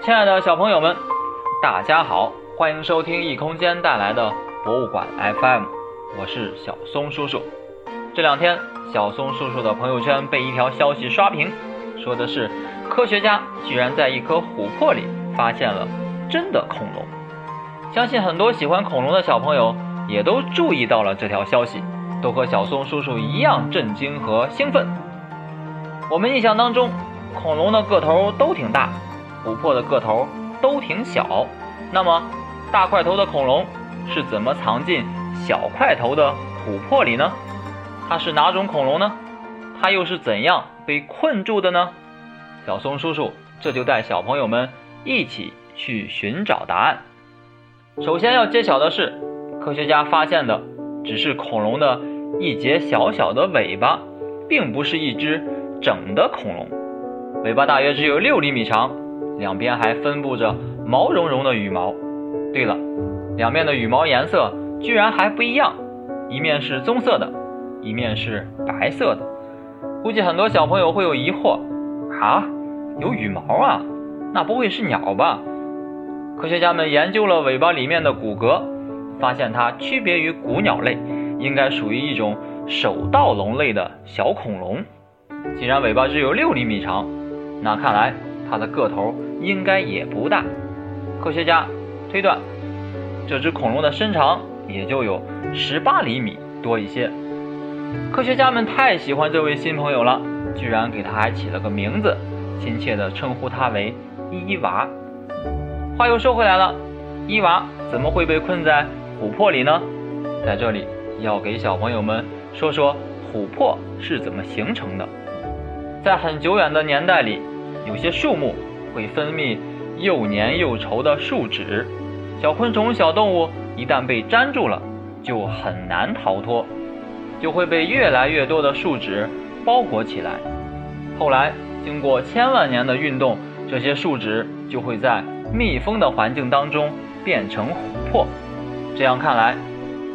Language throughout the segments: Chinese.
亲爱的小朋友们，大家好，欢迎收听异空间带来的博物馆 FM，我是小松叔叔。这两天，小松叔叔的朋友圈被一条消息刷屏，说的是科学家居然在一颗琥珀里发现了真的恐龙。相信很多喜欢恐龙的小朋友也都注意到了这条消息，都和小松叔叔一样震惊和兴奋。我们印象当中，恐龙的个头都挺大。琥珀的个头都挺小，那么大块头的恐龙是怎么藏进小块头的琥珀里呢？它是哪种恐龙呢？它又是怎样被困住的呢？小松叔叔这就带小朋友们一起去寻找答案。首先要揭晓的是，科学家发现的只是恐龙的一节小小的尾巴，并不是一只整的恐龙。尾巴大约只有六厘米长。两边还分布着毛茸茸的羽毛。对了，两面的羽毛颜色居然还不一样，一面是棕色的，一面是白色的。估计很多小朋友会有疑惑：啊，有羽毛啊？那不会是鸟吧？科学家们研究了尾巴里面的骨骼，发现它区别于古鸟类，应该属于一种手盗龙类的小恐龙。既然尾巴只有六厘米长，那看来它的个头。应该也不大，科学家推断，这只恐龙的身长也就有十八厘米多一些。科学家们太喜欢这位新朋友了，居然给他还起了个名字，亲切地称呼他为伊娃。话又说回来了，伊娃怎么会被困在琥珀里呢？在这里要给小朋友们说说琥珀是怎么形成的。在很久远的年代里，有些树木。会分泌又黏又稠的树脂，小昆虫、小动物一旦被粘住了，就很难逃脱，就会被越来越多的树脂包裹起来。后来经过千万年的运动，这些树脂就会在密封的环境当中变成琥珀。这样看来，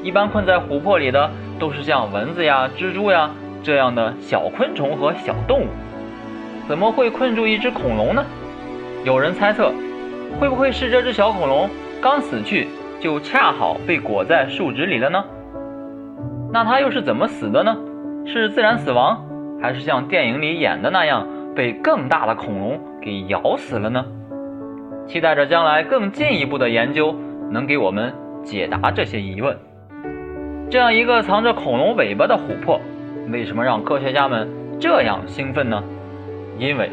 一般困在琥珀里的都是像蚊子呀、蜘蛛呀这样的小昆虫和小动物，怎么会困住一只恐龙呢？有人猜测，会不会是这只小恐龙刚死去，就恰好被裹在树脂里了呢？那它又是怎么死的呢？是自然死亡，还是像电影里演的那样被更大的恐龙给咬死了呢？期待着将来更进一步的研究能给我们解答这些疑问。这样一个藏着恐龙尾巴的琥珀，为什么让科学家们这样兴奋呢？因为。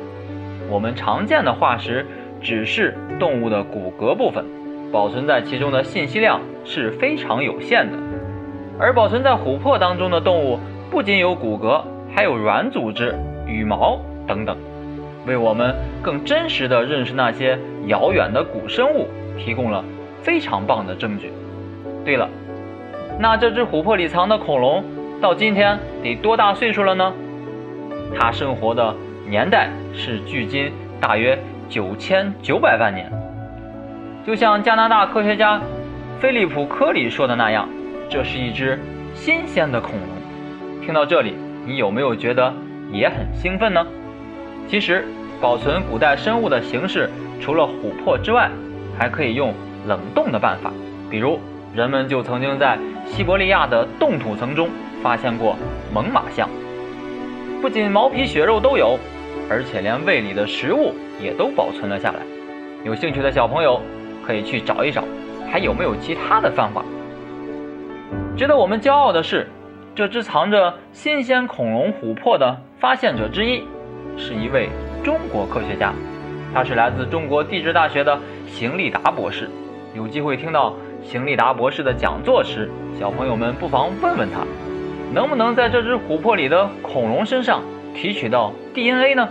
我们常见的化石只是动物的骨骼部分，保存在其中的信息量是非常有限的。而保存在琥珀当中的动物不仅有骨骼，还有软组织、羽毛等等，为我们更真实的认识那些遥远的古生物提供了非常棒的证据。对了，那这只琥珀里藏的恐龙到今天得多大岁数了呢？它生活的。年代是距今大约九千九百万年，就像加拿大科学家菲利普·科里说的那样，这是一只新鲜的恐龙。听到这里，你有没有觉得也很兴奋呢？其实，保存古代生物的形式，除了琥珀之外，还可以用冷冻的办法。比如，人们就曾经在西伯利亚的冻土层中发现过猛犸象，不仅毛皮血肉都有。而且连胃里的食物也都保存了下来。有兴趣的小朋友可以去找一找，还有没有其他的方法？值得我们骄傲的是，这只藏着新鲜恐龙琥珀的发现者之一，是一位中国科学家，他是来自中国地质大学的邢立达博士。有机会听到邢立达博士的讲座时，小朋友们不妨问问他，能不能在这只琥珀里的恐龙身上提取到 DNA 呢？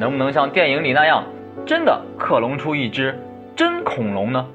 能不能像电影里那样，真的克隆出一只真恐龙呢？